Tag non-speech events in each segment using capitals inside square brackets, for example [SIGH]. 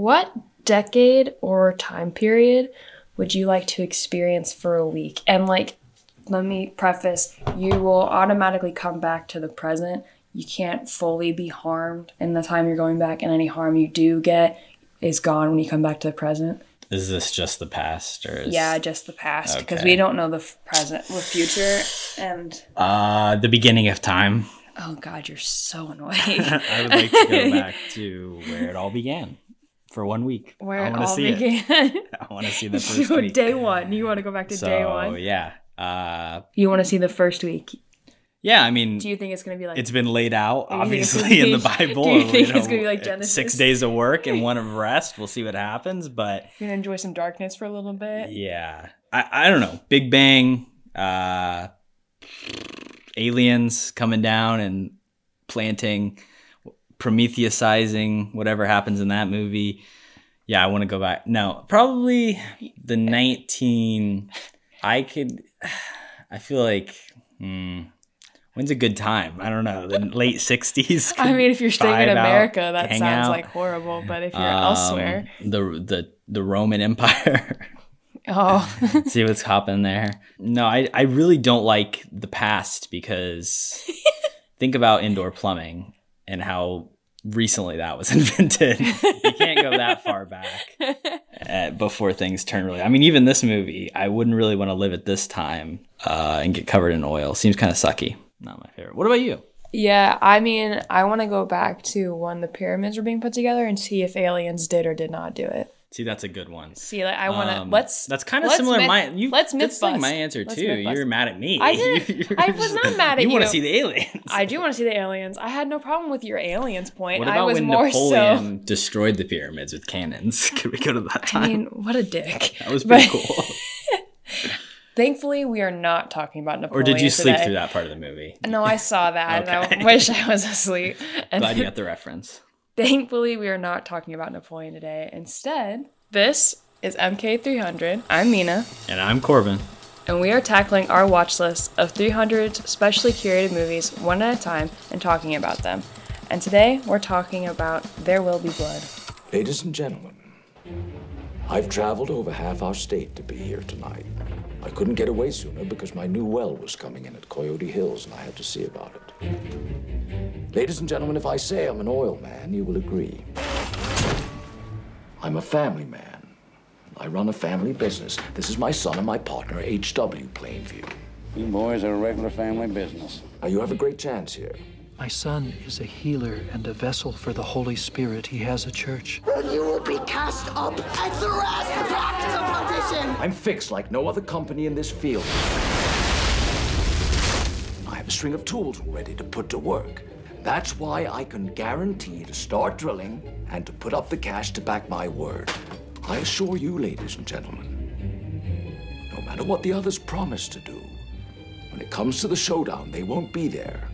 What decade or time period would you like to experience for a week? And like, let me preface, you will automatically come back to the present. You can't fully be harmed in the time you're going back, and any harm you do get is gone when you come back to the present. Is this just the past or is Yeah, just the past because Okay. we don't know the f- present, the future, and uh the beginning of time? oh god, you're so [LAUGHS] annoying. I would like to go [LAUGHS] back to where it all began for one week. Where I want to see it. began. [LAUGHS] I want to see [LAUGHS] the first So week. day one. You want to go back to so day one? yeah, uh, You want to see the first week. yeah. I mean, Do you think it's gonna be like? it's been laid out [LAUGHS] Do you think it's obviously in the Bible. do you think know, it's gonna be like Genesis? Six days of work and one of rest. We'll see what happens, but you're gonna enjoy some darkness for a little bit. yeah, I, I don't know. Big Bang, uh, aliens coming down and planting, Prometheusizing, whatever happens in that movie. Yeah, I want to go back. No, probably the 19. I could. I feel like. Hmm, when's a good time? I don't know. The late 60s. [LAUGHS] I mean, if you're staying in vibe out, America, that sounds out. like horrible. But if you're Um, elsewhere, the the the Roman Empire. [LAUGHS] oh, [LAUGHS] See what's happening there. No, I I really don't like the past because think about indoor plumbing and how recently that was [LAUGHS] invented. you can't go that far back [LAUGHS] uh, before things turn really. I mean, even this movie, I wouldn't really want to live at this time uh, and get covered in oil. Seems kind of sucky. Not my favorite. What about you? yeah. I mean, I want to go back to when the pyramids were being put together and see if aliens did or did not do it. See, that's a good one. See, like I want to. Um, let's. That's kind of similar. to myth- my you. let's myth like my answer Let's too. You're mad at me. I didn't- [LAUGHS] I was not mad at You You want to see the aliens. I do want to see the aliens. I had no problem with your aliens point. What I about was when more Napoleon destroyed the pyramids with cannons? [LAUGHS] Could we go to that time? I mean, what a dick. [LAUGHS] that was pretty but- cool. Thankfully, we are not talking about Napoleon. Or did you sleep today. through that part of the movie? No, I saw that, and I wish I was asleep. And Glad you got the reference. Thankfully, we are not talking about Napoleon today. Instead, this is MK300. I'm Mine, And I'm Korbin. and we are tackling our watch list of 300 specially curated movies one at a time and talking about them. And today, we're talking about There Will Be Blood. Ladies and gentlemen, I've traveled over half our state to be here tonight. I couldn't get away sooner because my new well was coming in at Coyote Hills and I had to see about it. Ladies and gentlemen, if I say I'm an oil man, you will agree. I'm a family man. I run a family business. This is my son and my partner, H.W. Plainview. You boys are a regular family business. Now, you have a great chance here. My son is a healer and a vessel for the Holy Spirit. He has a church. You will be cast up and thrust back to perdition. I'm fixed like no other company in this field. String of tools ready to put to work. That's why I can guarantee to start drilling and to put up the cash to back my word. I assure you, ladies and gentlemen, no matter what the others promise to do, when it comes to the showdown, they won't be there.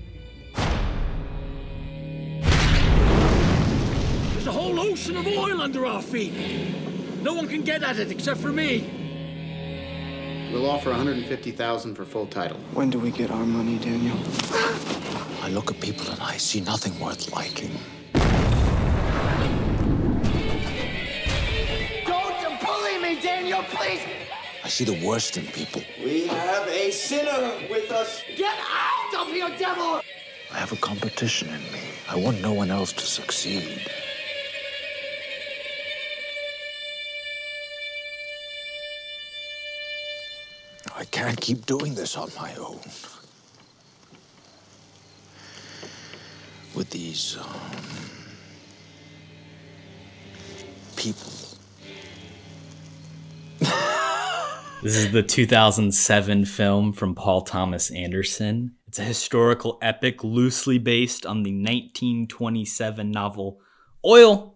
There's a whole ocean of oil under our feet. No one can get at it except for me. We'll offer 150,000 for full title. When do we get our money, Daniel? I look at people and I see nothing worth liking. Don't bully me, Daniel, please. I see the worst in people. We have a sinner with us. Get out of here, devil! I have a competition in me. I want no one else to succeed. I can't keep doing this on my own. With these um, people. [LAUGHS] This is the 2007 film from Paul Thomas Anderson. It's a historical epic loosely based on the 1927 novel Oil!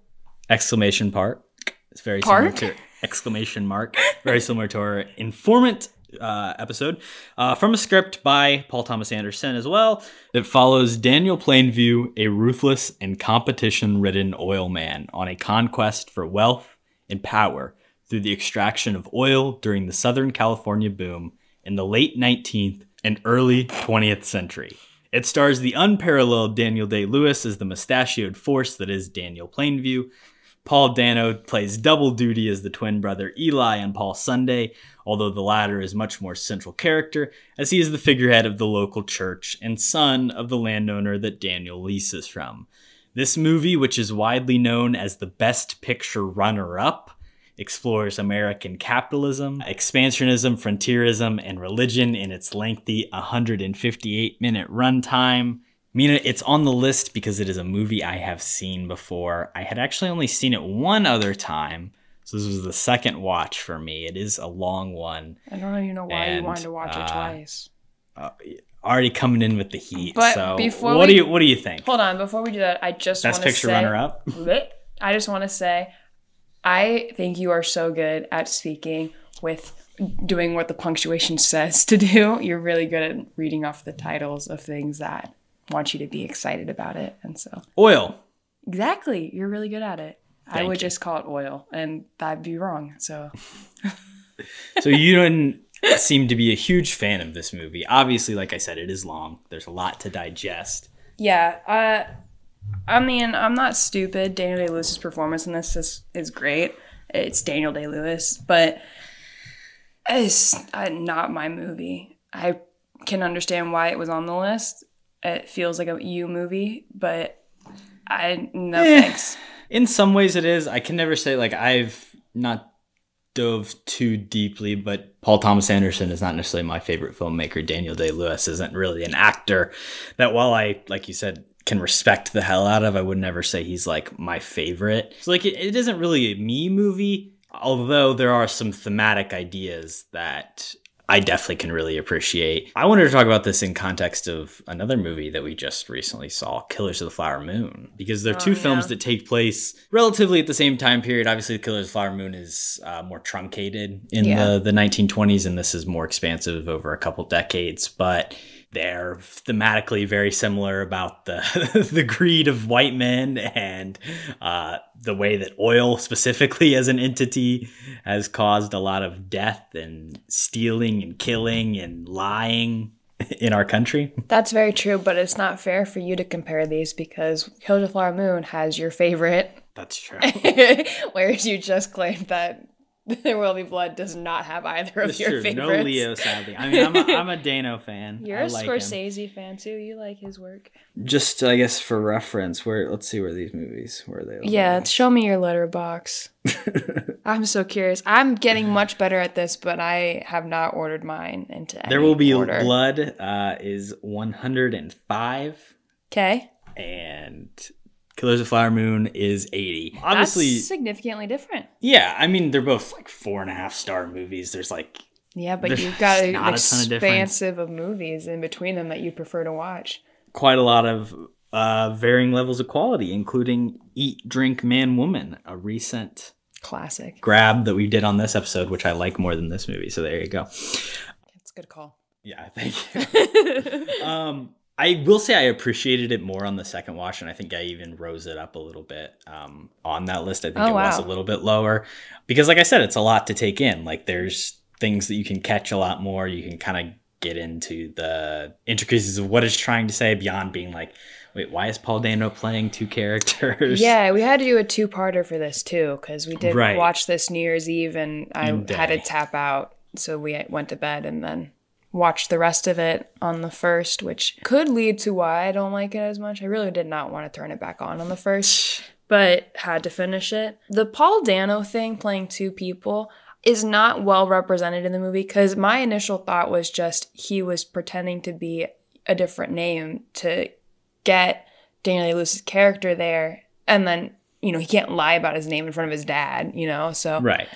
Exclamation mark. It's very Park? similar to exclamation mark. Very similar to our informant uh, episode uh, from a script by Paul Thomas Anderson as well. It follows Daniel Plainview, a ruthless and competition-ridden oil man, on a conquest for wealth and power through the extraction of oil during the Southern California boom in the late 19th and early 20th century. It stars the unparalleled Daniel Day Lewis as the mustachioed force that is Daniel Plainview. Paul Dano plays double duty as the twin brother Eli and Paul Sunday, although the latter is much more central character, as he is the figurehead of the local church and son of the landowner that Daniel leases from. This movie, which is widely known as the Best Picture runner up, explores American capitalism, expansionism, frontierism, and religion in its lengthy 158 minute runtime. Mine, it's on the list because it is a movie I have seen before. I had actually only seen it one other time, so this was the second watch for me. It is a long one. I don't even know why And, you wanted to watch uh, it twice. Already coming in with the heat. But so before what we- do you what do you think? Hold on, before we do that, I just Best want to picture say, runner up. [LAUGHS] I just want to say, I think you are so good at speaking with doing what the punctuation [LAUGHS] says to do. You're really good at reading off the titles of things that want you to be excited about it, and so Oil. exactly, you're really good at it. I would you. just call it oil, and that'd be wrong. So So you don't seem to be a huge fan of this movie. Obviously, like I said, it is long. There's a lot to digest. Yeah, uh, I mean, I'm not stupid. Daniel Day Lewis's performance in this is, is great. It's Daniel Day Lewis, but it's uh, not my movie. I can understand why it was on the list. It feels like a you movie, but I no Eh. thanks. In some ways, it is. I can never say like I've not dove too deeply, but Paul Thomas Anderson is not necessarily my favorite filmmaker. Daniel Day Lewis isn't really an actor that, while I like you said, can respect the hell out of, I would never say he's like my favorite. So like it, it isn't really a me movie, although there are some thematic ideas that I definitely can really appreciate. I wanted to talk about this in context of another movie that we just recently saw, Killers of the Flower Moon, because they're two films that take place relatively at the same time period. Obviously, Killers of the Flower Moon is uh, more truncated in Yeah. the, the 1920s, and this is more expansive over a couple decades, but they're thematically very similar about the [LAUGHS] the greed of white men and uh, the way that oil specifically as an entity has caused a lot of death and stealing and killing and lying [LAUGHS] in our country. That's very true, but it's not fair for you to compare these because Killers Flower Moon has your favorite, That's true. [LAUGHS] whereas you just claimed that [LAUGHS] There Will Be Blood does not have either of That's your true. favorites. No Leo, sadly. I mean, I'm a, I'm a [LAUGHS] Dano fan. You're I a like him. Scorsese fan too. You like his work. Just, I guess, for reference, where let's see where these movies where they. Yeah, show me your Letterboxd. [LAUGHS] I'm so curious. I'm getting much better at this, but I have not ordered mine into any There will be order. blood. Uh, is 105 Okay, and Killers of Flower Moon is 80. that's Obviously, significantly different. yeah. I mean, they're both like four and a half star movies. There's like Yeah, but you've got an not a ton of difference. expansive of movies in between them that you prefer to watch. quite a lot of uh, varying levels of quality, including Eat, Drink, Man, Woman, a recent Classic. grab that we did on this episode, which I like more than this movie. So there you go. That's a good call. Yeah, thank you. [LAUGHS] um, I will say I appreciated it more on the second watch, and I think I even rose it up a little bit um, on that list. I think Oh, it was a little bit lower because, like I said, it's a lot to take in. Like, there's things that you can catch a lot more. You can kind of get into the intricacies of what it's trying to say beyond being like, wait, why is Paul Dano playing two characters? [LAUGHS] Yeah, we had to do a two-parter for this too because we did Right. watch this New Year's Eve, and I had to tap out, so we went to bed and then watched the rest of it on the first, which could lead to why I don't like it as much. I really did not want to turn it back on on the first, [SIGHS] but had to finish it. The Paul Dano thing, playing two people. Is not well represented in the movie because my initial thought was just he was pretending to be a different name to get Daniel Lewis's character there, and then you know he can't lie about his name in front of his dad, you know. So Right.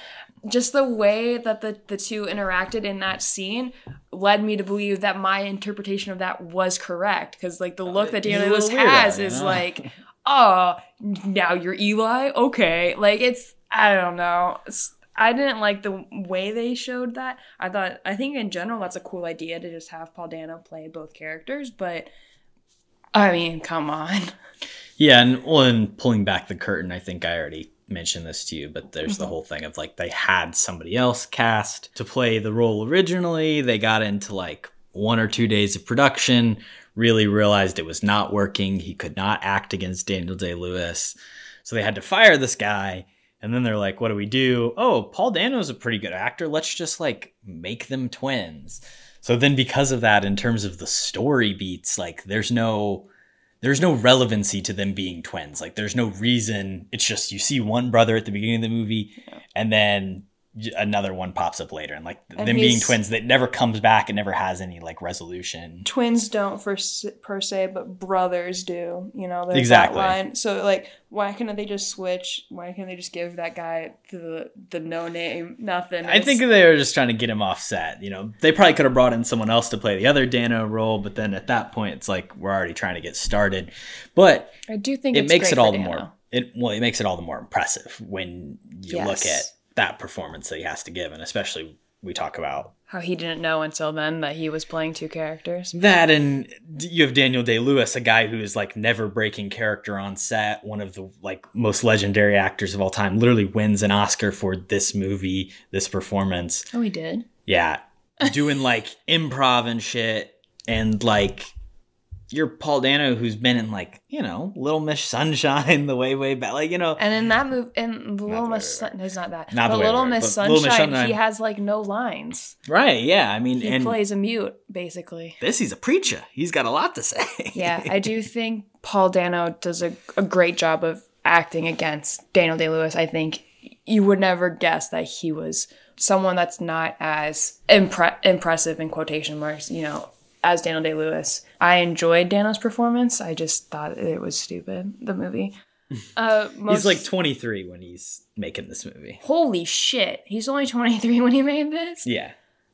Just the way that the the two interacted in that scene led me to believe that my interpretation of that was correct because like the look uh, that he's Daniel Lewis has is know? like, oh, now you're Eli, okay, like it's I don't know. It's, I didn't like the way they showed that. I thought I think in general that's a cool idea to just have Paul Dano play both characters, but I mean, come on. Yeah, and well, and pulling back the curtain, I think I already mentioned this to you, but there's Mm-hmm. the whole thing of like they had somebody else cast to play the role originally. They got into like one or two days of production, really realized it was not working. He could not act against Daniel Day Lewis. So they had to fire this guy. And then they're like, what do we do? Oh, Paul Dano's a pretty good actor. Let's just like make them twins. So then because of that, in terms of the story beats, like there's no there's no relevancy to them being twins. Like there's no reason. It's just you see one brother at the beginning of the movie and then another one pops up later and like And them being twins that never comes back and never has any like resolution. twins don't for, per se, but brothers do. You know, Exactly. That line. So like, why couldn't they just switch? Why can't they just give that guy the the no name nothing? I think they were just trying to get him offset. You know, they probably could have brought in someone else to play the other Dano role, but then at that point, it's like we're already trying to get started. But I do think it makes it all the Dano. more it well, it makes it all the more impressive when you look at that performance that he has to give, and especially we talk about how he didn't know until then that he was playing two characters. that, and you have Daniel Day Lewis, a guy who is like never breaking character on set, one of the like most legendary actors of all time, literally wins an Oscar for this movie, this performance. Oh, he did. Yeah. Doing like improv and shit. And like you're Paul Dano who's been in like, you know, Little Miss Sunshine [LAUGHS] the way, way back. Like, you know, And in that movie, in the Little Miss, Sun- no, it's not that. Not but the way, Little right, Miss but Little Miss Sunshine, Sunshine- he has like no lines. right. Yeah. I mean, He plays a mute, basically. this, he's a preacher. He's got a lot to say. Yeah, I do [LAUGHS] think Paul Dano does a, a great job of acting against Daniel Day Lewis. I think you would never guess that he was someone that's not as impre- impressive in quotation marks, you know, as Daniel Day Lewis. I enjoyed Dano's performance. I just thought it was stupid, the movie. [LAUGHS] Uh, most, he's like 23 when he's making this movie. holy shit. He's only 23 when he made this? Yeah.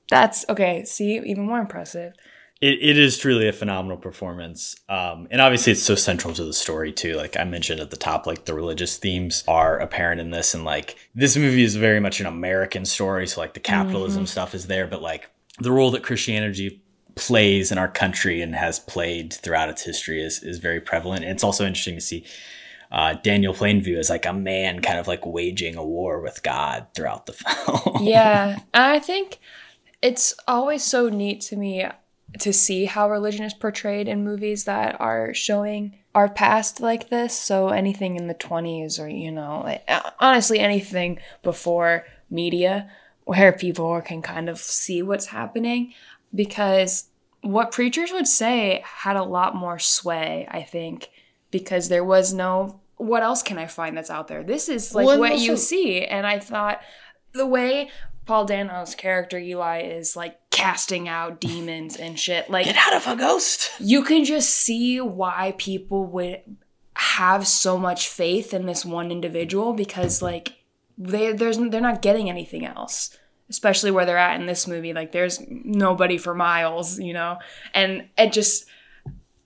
That's okay. See, even more impressive. It, it is truly a phenomenal performance. Um, and obviously, it's so central to the story, too. Like I mentioned at the top, like the religious themes are apparent in this. And like this movie is very much an American story. So, like the capitalism stuff is there, but like the role that Christianity plays in our country and has played throughout its history is, is very prevalent. And it's also interesting to see uh, Daniel Plainview as like a man kind of like waging a war with God throughout the [LAUGHS] film. yeah and i think it's always so neat to me to see how religion is portrayed in movies that are showing our past like this so anything in the 20s or you know like, uh, honestly anything before media where people can kind of see what's happening because what preachers would say had a lot more sway i think because there was no what else can i find that's out there? This is like Well, what you see. And i thought the way Paul Dano's character Eli is like casting out demons and shit, like Get out of a ghost. you can just see why people would have so much faith in this one individual because like they there's they're not getting anything else especially where they're at in this movie like there's nobody for miles you know and it just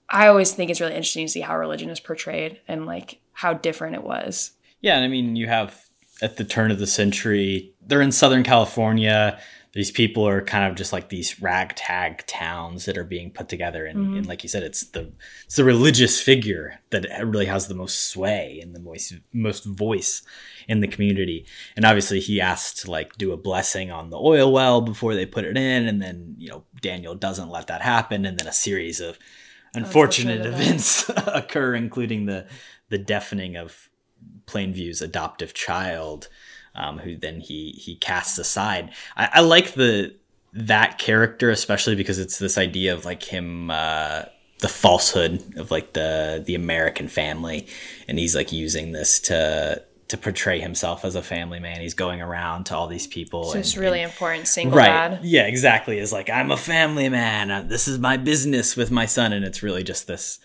i always think it's really interesting to see how religion is portrayed and like how different it was Yeah, and I mean, you have at the turn of the century, they're in Southern California. These people are kind of just like these ragtag towns that are being put together, and, mm-hmm. and like you said, it's the it's the religious figure that really has the most sway and the most most voice in the community. And obviously, he asked to like do a blessing on the oil well before they put it in, and then you know Daniel doesn't let that happen, and then a series of unfortunate, Unfortunate events [LAUGHS] occur, including the the deafening of Plainview's adoptive child, um, who then he he casts aside. I, I like the that character especially because it's this idea of like him uh, the falsehood of like the the American family, and he's like using this to to portray himself as a family man. He's going around to all these people. so it's and- really and- important single right dad yeah exactly is like i'm a family man this is my business with my son and it's really just this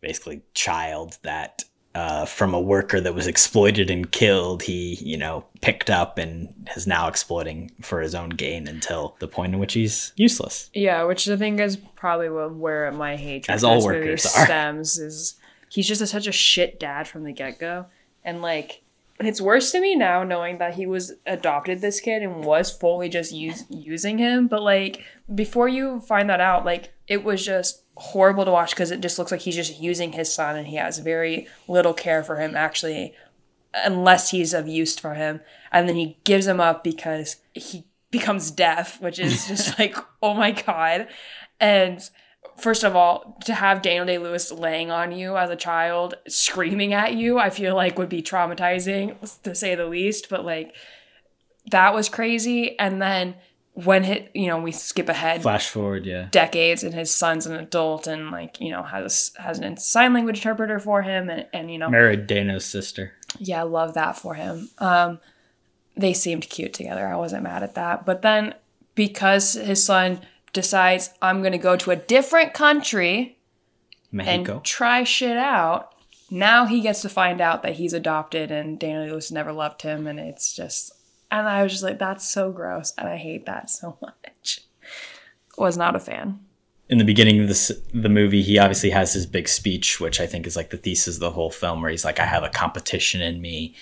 basically child that uh, from a worker that was exploited and killed he you know picked up and is now exploiting for his own gain until the point in which he's useless Yeah, which I think is probably where my hatred As all workers are. stems. Is he's just a, such a shit dad from the get go, and like it's worse to me now knowing that he was adopted this kid and was fully just use, using him. But like before you find that out, like it was just horrible to watch because it just looks like he's just using his son and he has very little care for him actually unless he's of use for him. And then he gives him up because he becomes deaf, which is [LAUGHS] just like, oh my God. And first of all, to have Daniel Day Lewis laying on you as a child, screaming at you, I feel like would be traumatizing to say the least. But like, that was crazy. And then when hit, you know, we skip ahead Flash forward, yeah. decades and his son's an adult and like you know has has a sign language interpreter for him and, and you know Married Dano's sister. yeah, I love that for him. Um, they seemed cute together. I wasn't mad at that. But then because his son decides I'm gonna go to a different country Mexico. and try shit out, now he gets to find out that he's adopted and Daniel Lewis never loved him, and it's just and I was just like, that's so gross, and I hate that so [LAUGHS] much. Was not a fan. in the beginning of this the movie, he obviously has his big speech, which I think is like the thesis of the whole film, where he's like, "I have a competition in me,"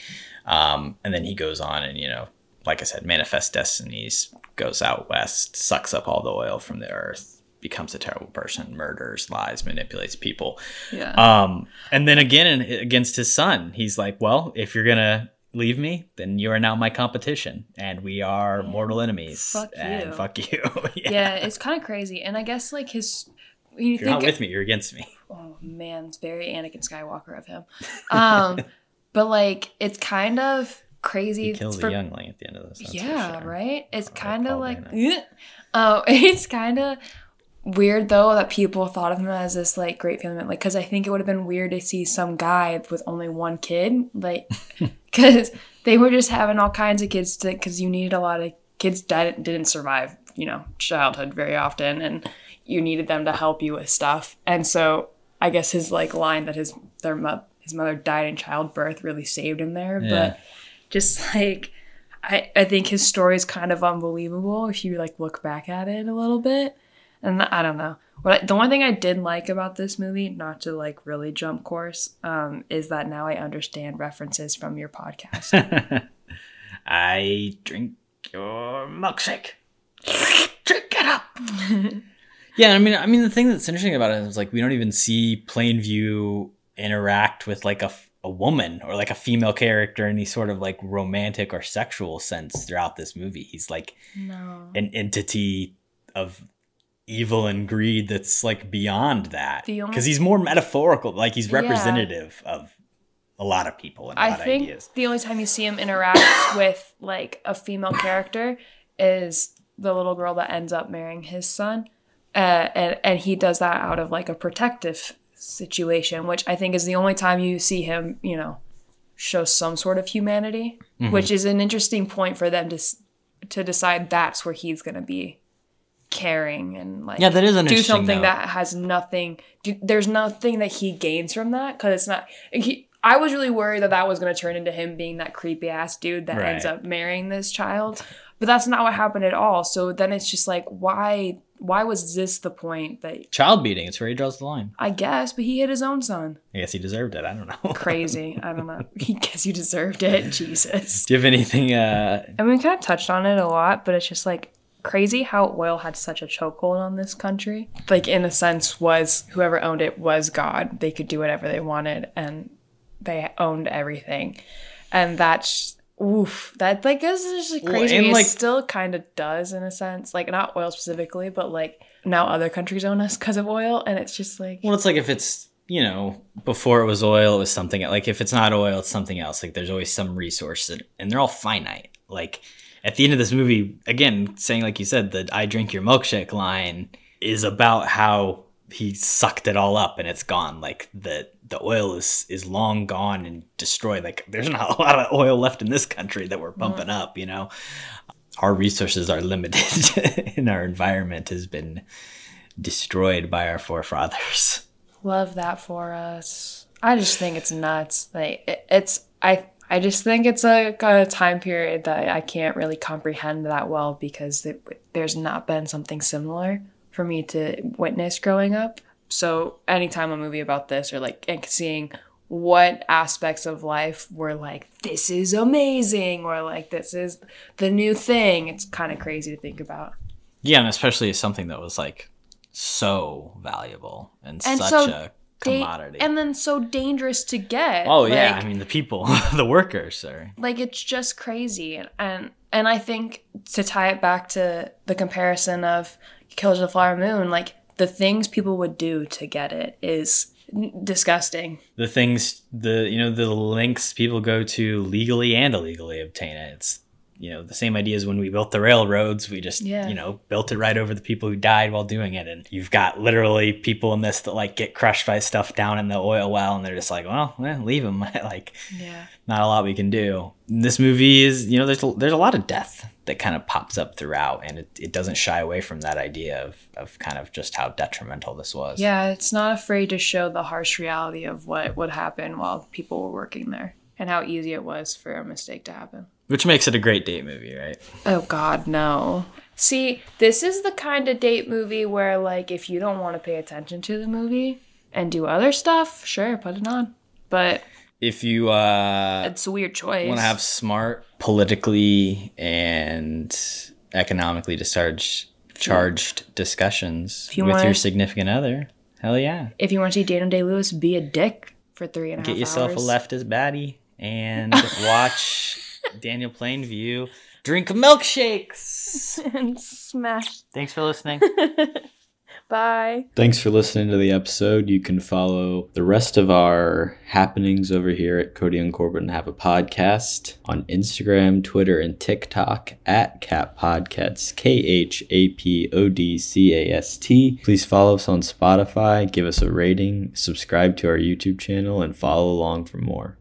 um, and then he goes on and you know, like I said, manifest destinies, goes out west, sucks up all the oil from the earth, becomes a terrible person, murders, lies, manipulates people. Yeah. Um, and then again, against his son, he's like, "Well, if you're gonna leave me, then you are now my competition, and we are mortal enemies. Fuck and you." fuck you. [LAUGHS] yeah. yeah, it's kind of crazy. And I guess like his when You you're not with me, you're against me. oh man, it's very Anakin Skywalker of him. Um, [LAUGHS] but like it's kind of crazy. He kills for- a youngling at the end of this. yeah, sure. right. It's kind of like [LAUGHS] oh, it's kind of weird though that people thought of him as this like great family man. Like, because I think it would have been weird to see some guy with only one kid, like, [LAUGHS] because they were just having all kinds of kids. Because you needed a lot of kids died, didn't survive, you know, childhood very often, and you needed them to help you with stuff. And so I guess his like line that his their mo- his mother died in childbirth really saved him there, Yeah. but just like I, I think his story is kind of unbelievable if you like look back at it a little bit and i don't know what I, the one thing i did like about this movie not to like really jump course um, is that now i understand references from your podcast [LAUGHS] I drink your milkshake. drink it up. [LAUGHS] yeah, I mean, I mean, the thing that's interesting about it is like we don't even see Plainview interact with like a a woman or like a female character in any sort of like romantic or sexual sense throughout this movie. He's like no an entity of evil and greed that's like beyond that only- because he's more metaphorical like he's Yeah. representative of a lot of people and a i lot of think ideas the only time you see him interact [COUGHS] with like a female character is the little girl that ends up marrying his son uh, and, and he does that out of like a protective situation which i think is the only time you see him you know show some sort of humanity Mm-hmm. which is an interesting point for them to to decide that's where he's going to be caring and like Yeah, that is do something though. that has nothing do, there's nothing that he gains from that because it's not he, i was really worried that that was going to turn into him being that creepy ass dude that ends up marrying this child but that's not what happened at all. So then it's just like why why was this the point that child beating it's where he draws the line. I guess but he hit his own son. I guess he deserved it i don't know. Crazy i don't know. [LAUGHS] He guess you deserved it jesus. Do you have anything uh I mean, we kind of touched on it a lot, but it's just like crazy how oil had such a chokehold on this country. Like, in a sense, was whoever owned it was God. They could do whatever they wanted, and they owned everything. And that's oof. That like is just Well, crazy. and, it like- still kind of does in a sense. Like not oil specifically, but like now other countries own us because of oil, and it's just like well it's like if it's you know before it was oil it was something like if it's not oil it's something else like there's always some resource that, and they're all finite like at the end of this movie again saying like you said the i drink your milkshake line is about how he sucked it all up and it's gone. Like the the oil is is long gone and destroyed. Like there's not [LAUGHS] a lot of oil left in this country that we're pumping mm. up you know? Our resources are [LAUGHS] limited [LAUGHS] and our environment has been destroyed by our forefathers. Love that for us. I just think it's nuts. Like it- it's I I just think it's a, a time period that I can't really comprehend that well because it, there's not been something similar for me to witness growing up. So anytime a movie about this or like and seeing what aspects of life were like this is amazing or like this is the new thing, it's kind of crazy to think about. Yeah, and especially something that was like so valuable and, And such so a Da- commodity. and then so dangerous to get. oh yeah, I mean the people, [LAUGHS] the workers are. like it's just crazy and and, and i think to tie it back to the comparison of killers of the flower moon like the things people would do to get it is disgusting. The things, the you know, the links people go to legally and illegally obtain it. It's you know the same idea as when we built the railroads. We just Yeah. you know built it right over the people who died while doing it, and you've got literally people in this that like get crushed by stuff down in the oil well, and they're just like, well, leave them. [LAUGHS] like Yeah. not a lot we can do. This movie is, you know, there's a, there's a lot of death that kind of pops up throughout, and it, it doesn't shy away from that idea of, of kind of just how detrimental this was. Yeah, it's not afraid to show the harsh reality of what would happen while people were working there and how easy it was for a mistake to happen. Which makes it a great date movie, right? Oh god, no. See, this is the kind of date movie where like if you don't want to pay attention to the movie and do other stuff, sure, put it on. But If you uh, it's a weird choice. want to have smart, politically and economically discharged charged discussions you with wanna- your significant other, hell yeah. if you want to see Daniel Day Lewis be a dick for three three and a half Get yourself hours. a leftist baddie and [LAUGHS] watch Daniel Plainview drink milkshakes. [LAUGHS] and smash. Thanks for listening. [LAUGHS] Bye. Thanks for listening to the episode. You can follow the rest of our happenings over here at Cody and Korbin Have a Podcast on Instagram, Twitter, and TikTok at Cat Podcasts, K H A P O D C A S T. Please follow us on Spotify, give us a rating, subscribe to our YouTube channel, and follow along for more.